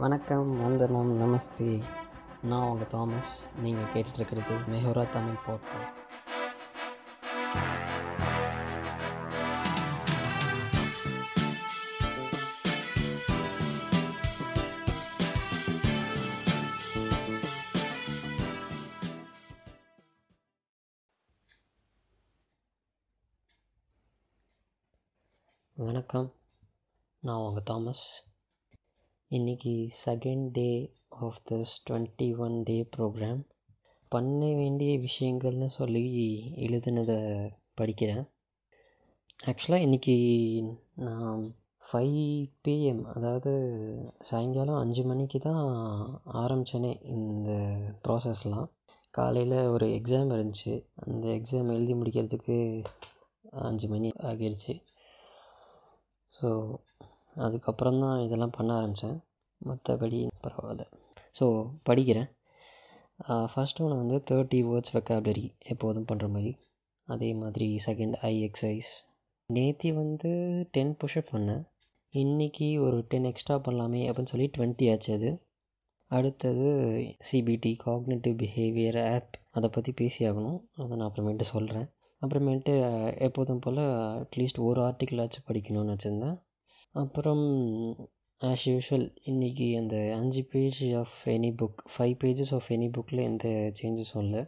வணக்கம் வந்தனம் நமஸ்தே. நான் உங்கள் தாமஸ். நீங்கள் கேட்டுட்ருக்கிறது மெஹோரா தமிழ் பாட்காஸ்ட் வணக்கம். நான் உங்கள் தாமஸ். இன்றைக்கி second day of this twenty one day program பண்ண வேண்டிய விஷயங்கள்னு சொல்லி எழுதுனதை படிக்கிறேன். ஆக்சுவலாக இன்றைக்கி நான் ஃபைவ் பிஎம் அதாவது சாயங்காலம் அஞ்சு மணிக்கு தான் ஆரம்பித்தேனே இந்த ப்ராசஸ்லாம் காலையில் ஒரு எக்ஸாம் இருந்துச்சு. அந்த எக்ஸாம் எழுதி முடிக்கிறதுக்கு அஞ்சு மணி ஆகிடுச்சு. ஸோ அதுக்கப்புறம் தான் இதெல்லாம் பண்ண ஆரம்பித்தேன் மற்றபடி பரவாயில்ல. ஸோ படிக்கிறேன். ஃபஸ்ட் ஒன்று வந்து தேர்ட்டி வேர்ட்ஸ் வெக்காபுலரி எப்போதும் பண்ணுற மாதிரி. அதே மாதிரி செகண்ட் ஐ எக்ஸசைஸ் நேத்தி வந்து டென் புஷ்அப் பண்ணேன். இன்றைக்கி ஒரு டென் எக்ஸ்ட்ரா பண்ணலாமே அப்படின்னு சொல்லி டுவெண்ட்டி ஆச்சு அது. அடுத்தது சிபிடி காக்னேட்டிவ் பிஹேவியர் ஆப் அதை பற்றி பேசி ஆகணும். அதை நான் அப்புறமேட்டு சொல்கிறேன் அப்புறமேட்டு எப்போதும் போல் அட்லீஸ்ட் ஒரு ஆர்டிக்கிளாச்சும் படிக்கணும்னு வச்சுருந்தேன். அப்புறம் ஆஸ் யூஷுவல் இன்றைக்கி அந்த அஞ்சு page of any book five pages of any புக்கில் எந்த சேஞ்சஸும் இல்லை.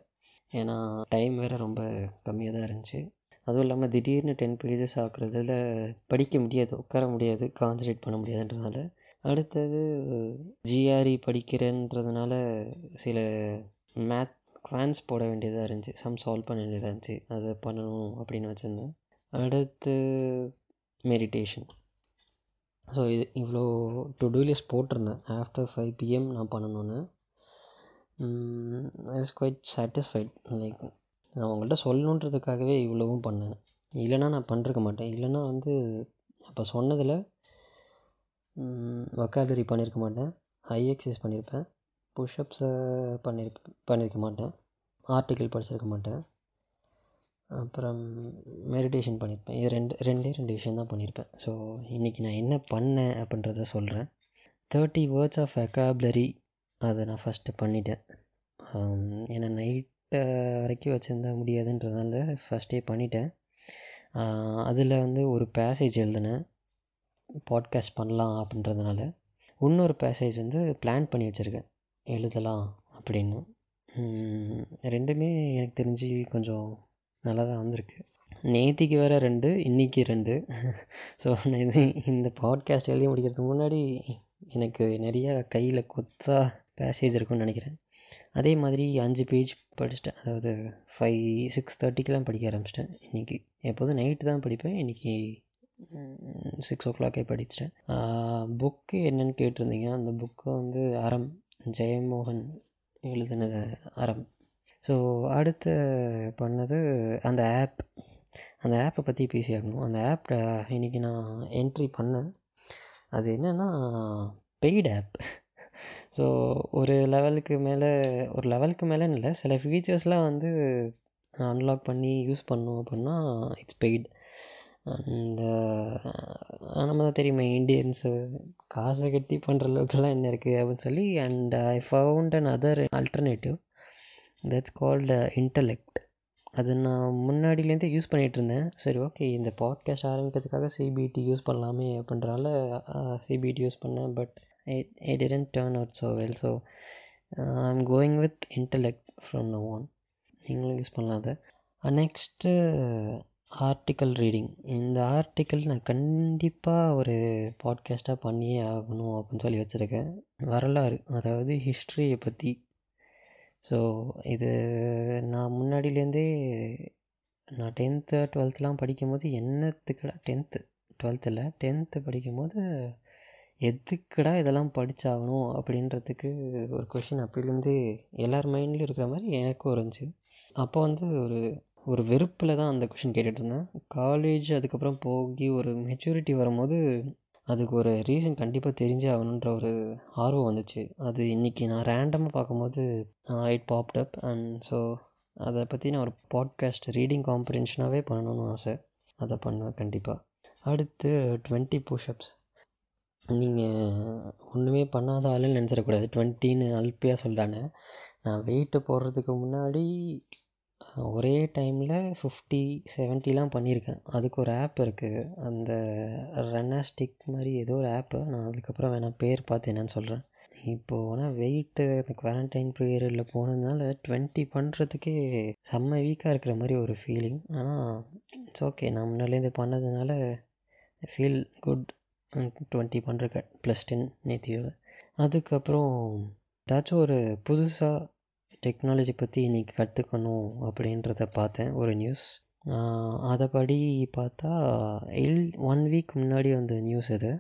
ஏன்னா டைம் வேறு ரொம்ப கம்மியாக தான் இருந்துச்சு. அதுவும் இல்லாமல் திடீர்னு டென் பேஜஸ் ஆக்குறதுல படிக்க முடியாது உட்கார முடியாது கான்சன்ட்ரேட் பண்ண முடியாதுன்றனால அடுத்தது ஜிஆர்இ படிக்கிறேன்றதுனால சில மேத் குவான்ஸ் போட வேண்டியதாக இருந்துச்சு. சம் சால்வ் பண்ண வேண்டியதாக இருந்துச்சு. அதை பண்ணணும் அப்படின்னு வச்சுருந்தேன். அடுத்து மெடிடேஷன் ஸோ இது இவ்வளோ டு டூ லிஸ்ட் போட்டிருந்தேன் ஆஃப்டர் ஃபைவ் பிஎம் நான் பண்ணணுன்னு I is quite satisfied like நான் உங்கள்கிட்ட சொல்லணுன்றதுக்காகவே இவ்வளோவும் பண்ணேன். இல்லைனா நான் பண்ணிருக்க மாட்டேன். இல்லைனா வந்து அப்போ சொன்னதில் வொக்காபுலரி பண்ணியிருக்க மாட்டேன். ஹை எக்ஸசைஸ் பண்ணியிருப்பேன் புஷ்அப்ஸை பண்ணியிருப்ப பண்ணியிருக்க மாட்டேன். ஆர்டிக்கிள் படிச்சிருக்க மாட்டேன். அப்புறம் மெடிடேஷன் பண்ணியிருப்பேன். இது ரெண்டு ரெண்டே ரெண்டு விஷயம் தான் பண்ணியிருப்பேன். ஸோ இன்றைக்கி நான் என்ன பண்ணேன் அப்படின்றத சொல்கிறேன் தேர்ட்டி வேர்ட்ஸ் ஆஃப் வெக்காபுலரி அதை நான் ஃபஸ்ட்டு பண்ணிட்டேன். ஏன்னா நைட்டு வரைக்கும் வச்சுருந்தா முடியாதுன்றதுனால ஃபஸ்ட்டே பண்ணிட்டேன். அதில் வந்து ஒரு பேசேஜ் எழுதினேன். பாட்காஸ்ட் பண்ணலாம் அப்படின்றதுனால. இன்னொரு பேசேஜ் வந்து பிளான் பண்ணி வச்சுருக்கேன். எழுதலாம் அப்படின்னு. ரெண்டுமே எனக்கு தெரிஞ்சு கொஞ்சம் நல்லா தான் வந்திருக்கு. நேத்திக்கு வேறு ரெண்டு இன்றைக்கி ரெண்டு. ஸோ நான் இது இந்த பாட்காஸ்ட் எழுதி முடிக்கிறதுக்கு முன்னாடி எனக்கு நிறையா கையில் கொத்தா பேசேஜ் இருக்கும்னு நினைக்கிறேன். அதே மாதிரி அஞ்சு பேஜ் படிச்சிட்டேன். அதாவது ஃபைவ் சிக்ஸ் தேர்ட்டிக்கெலாம் படிக்க ஆரம்பிச்சிட்டேன் இன்றைக்கி எப்போதும் நைட்டு தான் படிப்பேன். இன்றைக்கி சிக்ஸ் ஓ கிளாக்கே படிச்சிட்டேன். புக்கு என்னென்னு கேட்டிருந்தீங்க. அந்த புக்கு வந்து அறம் ஜெயமோகன் எழுதினது அறம். ஸோ அடுத்து பண்ணது அந்த ஆப் அந்த ஆப்பை பற்றி பேசியாகணும் அந்த ஆப் இன்றைக்கி நான் என்ட்ரி பண்ணேன். அது என்னென்னா பெய்டு ஆப் ஸோ ஒரு லெவலுக்கு மேலே ஒரு லெவலுக்கு மேலேன்னு இல்லை. சில ஃபீச்சர்ஸ்லாம் வந்து அன்லாக் பண்ணி யூஸ் பண்ணோம் அப்படின்னா இட்ஸ் பெய்டு அண்ட் நம்ம தான் தெரியுமே இண்டியன்ஸு காசை கட்டி பண்ணுற அளவுக்குலாம் என்ன இருக்குது அப்படின்னு சொல்லி. And I found another alternative that's called intellect அது நான் முன்னாடிலேருந்தே யூஸ் பண்ணிகிட்டு இருந்தேன் சரி ஓகே இந்த பாட்காஸ்ட் ஆரம்பிக்கிறதுக்காக சிபிடி யூஸ் பண்ணலாமே அப்படின்றனால சிபிடி யூஸ் பண்ணேன். But it I didn't turn out so well so I am going with intellect from now on நீங்களும் யூஸ் பண்ணலாம் அதை. நெக்ஸ்ட்டு ஆர்டிக்கல் ரீடிங் இந்த ஆர்டிக்கல் நான் கண்டிப்பாக ஒரு பாட்காஸ்ட்டாக பண்ணியே ஆகணும் அப்படின்னு சொல்லி வச்சுருக்கேன். வரலாறு அதாவது ஹிஸ்ட்ரியை பற்றி ஸோ இது நான் முன்னாடியிலேருந்தே நான் டென்த்து டுவெல்த்துலாம் படிக்கும்போது என்னத்துக்குடா டென்த்து டுவெல்த்தில் டென்த்து படிக்கும்போது எதுக்குடா இதெல்லாம் படித்தாகணும் அப்படின்றதுக்கு ஒரு கொஷின் அப்போலேருந்து எல்லார் மைண்ட்லேயும் இருக்கிற மாதிரி எனக்கும் இருந்துச்சு. அப்போ வந்து ஒரு ஒரு வெறுப்பில் தான் அந்த கொஷின் கேட்டுட்ருந்தேன் காலேஜ் அதுக்கப்புறம் போகி ஒரு மெச்சூரிட்டி வரும்போது அதுக்கு ஒரு ரீசன் கண்டிப்பாக தெரிஞ்சே ஆகணுன்ற ஒரு ஆர்வம் வந்துச்சு. அது இன்றைக்கி நான் ரேண்டமாக பார்க்கும்போது it popped up and so அதை பற்றி நான் ஒரு பாட்காஸ்ட் ரீடிங் காம்படிஷனாகவே பண்ணணும்னு ஆசை. அதை பண்ணுவேன் கண்டிப்பாக அடுத்து டுவெண்ட்டி புஷ்அப்ஸ் நீங்கள் ஒன்றுமே பண்ணாத ஆளுன்னு நினச்சிடக்கூடாது. டுவெண்ட்டின்னு அல்பியாக சொல்கிறாங்க நான் வெயிட்டு போடுறதுக்கு முன்னாடி ஒரே டைமில் ஃபிஃப்டி செவன்ட்டிலாம் பண்ணியிருக்கேன் அதுக்கு ஒரு ஆப் இருக்குது அந்த ரன்னாஸ்டிக் மாதிரி ஏதோ ஒரு ஆப்பு நான் அதுக்கப்புறம் வேணால் பேர் பார்த்து என்னென்னு சொல்கிறேன் இப்போது ஆனால் வெயிட்டு அந்த குவாரண்டைன் பீரியடில் போனதுனால டுவெண்ட்டி பண்ணுறதுக்கே செம்ம வீக்காக இருக்கிற மாதிரி ஒரு ஃபீலிங் ஆனால் இட்ஸ் ஓகே நான் முன்னாடிலேருந்து பண்ணதுனால ஃபீல் குட் டுவெண்ட்டி பண்ணுறேன் ப்ளஸ் டென் நேத்தியோட. அதுக்கப்புறம் ஏதாச்சும் ஒரு புதுசாக டெக்னாலஜி பற்றி இன்றைக்கி கற்றுக்கணும் அப்படின்றத பார்த்தேன் ஒரு நியூஸ் அதைப்படி பார்த்தா எல் ஒன் வீக் முன்னாடி வந்த நியூஸ் அது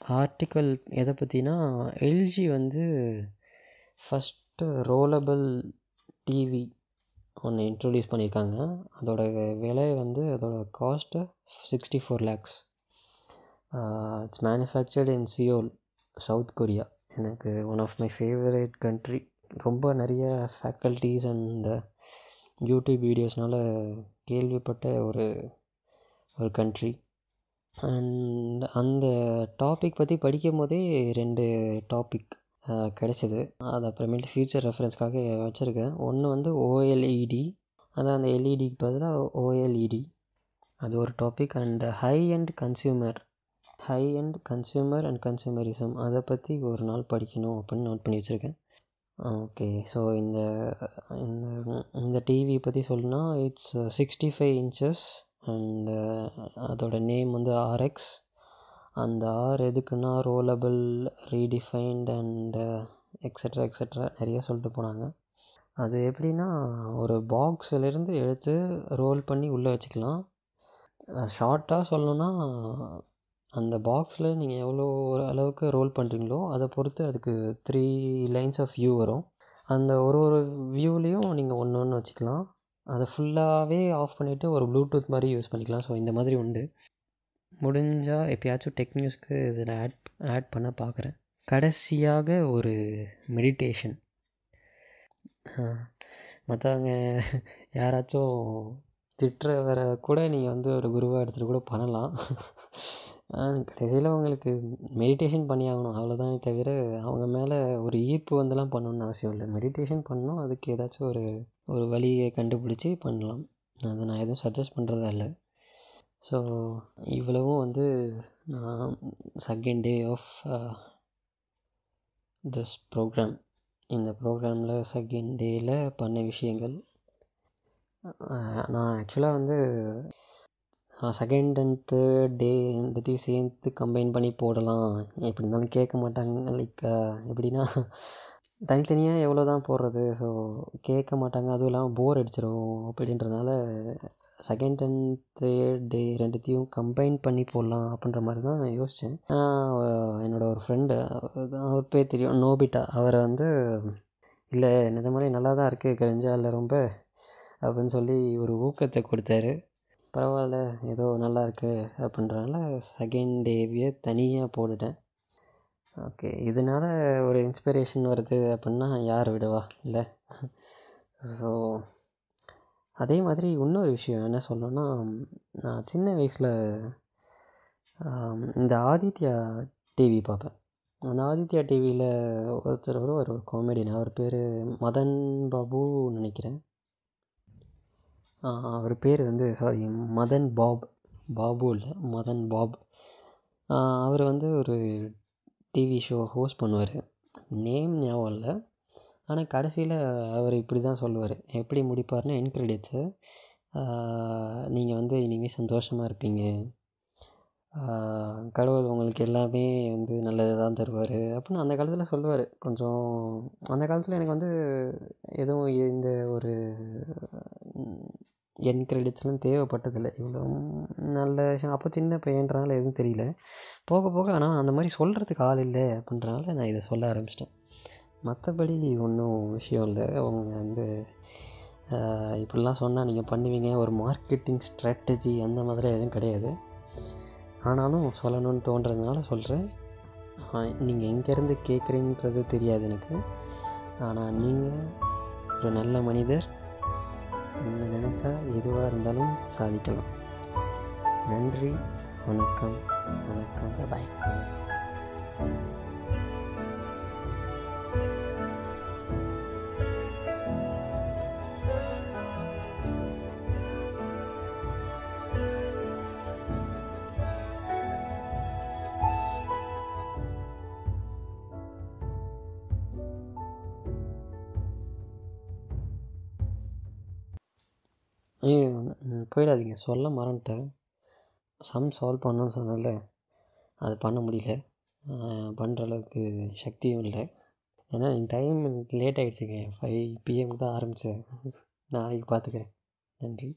ஆர்டிக்கல் எதை பற்றினா எல்ஜி வந்து ஃபஸ்ட்டு ரோலபிள் டிவி ஒன்று இன்ட்ரொடியூஸ் பண்ணியிருக்காங்க அதோட விலை வந்து அதோட cost sixty four lakhs it's manufactured in Seoul South Korea எனக்கு one of my favourite country ரொம்ப நிறைய ஃபேக்கல்ட்டிஸ் அண்ட் யூடியூப் வீடியோஸ்னால் கேள்விப்பட்ட ஒரு ஒரு கண்ட்ரி அண்ட் அந்த டாபிக் பற்றி படிக்கும் போதே ரெண்டு டாபிக் கிடச்சிது. அது அப்புறமேட்டு ஃப்யூச்சர் ரெஃபரன்ஸ்க்காக வச்சுருக்கேன். ஒன்று வந்து ஓஎல்இடி அதான் அந்த எல்இடிக்கு பதிலாக ஓஎல்இடி அது ஒரு topic and high and consumer high and consumer and consumerism அதை பற்றி ஒரு நாள் படிக்கணும் அப்படின்னு நோட் பண்ணி வச்சுருக்கேன். ஓகே. ஸோ இந்த இந்த இந்த டிவி பற்றி சொல்லணுன்னா it's sixty five inches and அதோட நேம் வந்து ஆர்எக்ஸ் அந்த ஆர் எதுக்குன்னா rollable redefined and extra extra நிறைய சொல்லிட்டு போனாங்க. அது எப்படின்னா ஒரு பாக்ஸிலேருந்து எடுத்து ரோல் பண்ணி உள்ளே வச்சுக்கலாம். ஷார்ட்டாக சொல்லணுன்னா அந்த பாக்ஸில் நீங்கள் எவ்வளோ அளவுக்கு ரோல் பண்ணுறீங்களோ அதை பொறுத்து அதுக்கு த்ரீ லைன்ஸ் ஆஃப் வியூ வரும். அந்த ஒரு ஒரு வியூலேயும் நீங்கள் ஒன்று ஒன்று வச்சுக்கலாம். அதை ஃபுல்லாகவே ஆஃப் பண்ணிவிட்டு ஒரு ப்ளூடூத் மாதிரி யூஸ் பண்ணிக்கலாம். ஸோ இந்த மாதிரி உண்டு. முடிஞ்சால் எப்பயாச்சும் டெக் நியூஸ்க்கு இதில் ஆட் ஆட் பண்ண பார்க்குறேன் கடைசியாக ஒரு மெடிடேஷன் மற்றவங்க யாராச்சும் திட்டுறவர கூட நீங்கள் வந்து ஒரு குருவாக எடுத்துகிட்டு கூட பண்ணலாம். கடைசியில் உங்களுக்கு மெடிடேஷன் பண்ணி ஆகணும் அவ்வளோதானே தவிர அவங்க மேலே ஒரு ஈர்ப்பு வந்துலாம் பண்ணணுன்னு அவசியம் இல்லை. மெடிடேஷன் பண்ணணும். அதுக்கு ஏதாச்சும் ஒரு ஒரு வழியை கண்டுபிடிச்சி பண்ணலாம். அதை நான் எதுவும் சஜஸ்ட் பண்ணுறதா இல்லை. ஸோ இவ்வளவும் வந்து நான் second day of this program இந்த ப்ரோக்ராமில் செகண்ட் டேயில் பண்ண விஷயங்கள் நான் ஆக்சுவலாக வந்து செகண்ட் அண்ட் தேர்ட் டே ரெண்டுத்தையும் சேர்த்து கம்பைன் பண்ணி போடலாம். எப்படி இருந்தாலும் கேட்க மாட்டாங்க. லைக் எப்படின்னா தனித்தனியாக எவ்வளோ தான் போடுறது. ஸோ கேட்க மாட்டாங்க. அதுவும் இல்லாமல் போர் அடிச்சிடும் அப்படின்றதுனால செகண்ட் அண்ட் தேர்ட் டே ரெண்டுத்தையும் கம்பைன் பண்ணி போடலாம் அப்படின்ற மாதிரி தான் யோசித்தேன் என்னோடய ஒரு ஃப்ரெண்டு அவர் பேர் தெரியும் நோபிட்டா. அவரை வந்து இல்லை நிஜமாலே நல்லா தான் இருக்குது கிரஞ்சாலில் ரொம்ப அப்படின்னு சொல்லி ஒரு ஊக்கத்தை கொடுத்தாரு. பரவாயில்ல ஏதோ நல்லா இருக்குது அப்படின்றனால செகண்ட் டேவியே தனியாக போட்டுட்டேன். ஓகே இதனால் ஒரு இன்ஸ்பிரேஷன் வருது அப்படின்னா யார் விடுவா? இல்லை? ஸோ அதே மாதிரி இன்னொரு விஷயம் என்ன சொல்லணுன்னா நான் சின்ன வயசில் இந்த ஆதித்யா டிவி பார்ப்பேன். அந்த ஆதித்யா டிவியில் ஒருத்தர் ஒரு ஒரு காமெடியன் அவர் பேர் மதன் பாபுன்னு நினைக்கிறேன். அவர் பேர் வந்து சாரி மதன் பாப் பாபு இல்லை மதன் பாப். அவர் வந்து ஒரு டிவி ஷோ ஹோஸ்ட் பண்ணுவார். நேம் ஞாபகம் இல்லை. ஆனால் கடைசியில் அவர் இப்படி தான் சொல்லுவார். எப்படி முடிப்பார்னு என் கிரெடிட்ஸு நீங்கள் வந்து இனிமேல் சந்தோஷமாக இருப்பீங்க. கடவுள் உங்களுக்கு எல்லாமே வந்து நல்லது தான் தருவார். அப்படின்னு அந்த காலத்தில் சொல்லுவார். கொஞ்சம் அந்த காலத்தில் எனக்கு வந்து எதுவும் இந்த ஒரு என் கிரெடிட்ஸ்லாம் தேவைப்பட்டதில்லை. இவ்வளோ நல்ல விஷயம். அப்போ சின்ன பையன்றனால எதுவும் தெரியல. போக போக ஆனால் அந்த மாதிரி சொல்கிறதுக்கு ஆள் இல்லை அப்படின்றனால நான் இதை சொல்ல ஆரம்பிச்சிட்டேன். மற்றபடி ஒன்றும் விஷயம் இல்லை. அவங்க வந்து இப்படிலாம் சொன்னால் நீங்கள் பண்ணுவீங்க. ஒரு மார்க்கெட்டிங் ஸ்ட்ராட்டஜி அந்த மாதிரி எதுவும் கிடையாது. ஆனாலும் சொல்லணும்னு தோன்றதுனால சொல்கிறேன் நீங்கள் எங்கேருந்து கேட்குறீன்றது தெரியாது எனக்கு. ஆனால் நீங்கள் ஒரு நல்ல மனிதர். நீங்கள் நினச்சா எதுவாக இருந்தாலும் சாதிக்கலாம். நன்றி வணக்கம் வணக்கம் பாய் ஐயோ போயிடாதீங்க. சொல்ல மறந்துட்டேன். சம் சால்வ் பண்ணணும்னு சொன்னேன்ல. அது பண்ண முடியல. பண்ணுற அளவுக்கு சக்தியும் இல்லை. ஏன்னா டைம் லேட் ஆகிடுச்சிங்க ஃபைவ் பிஎம்க்கு தான் ஆரம்பித்தேன் நாளைக்கு பார்த்துக்கிறேன் நன்றி.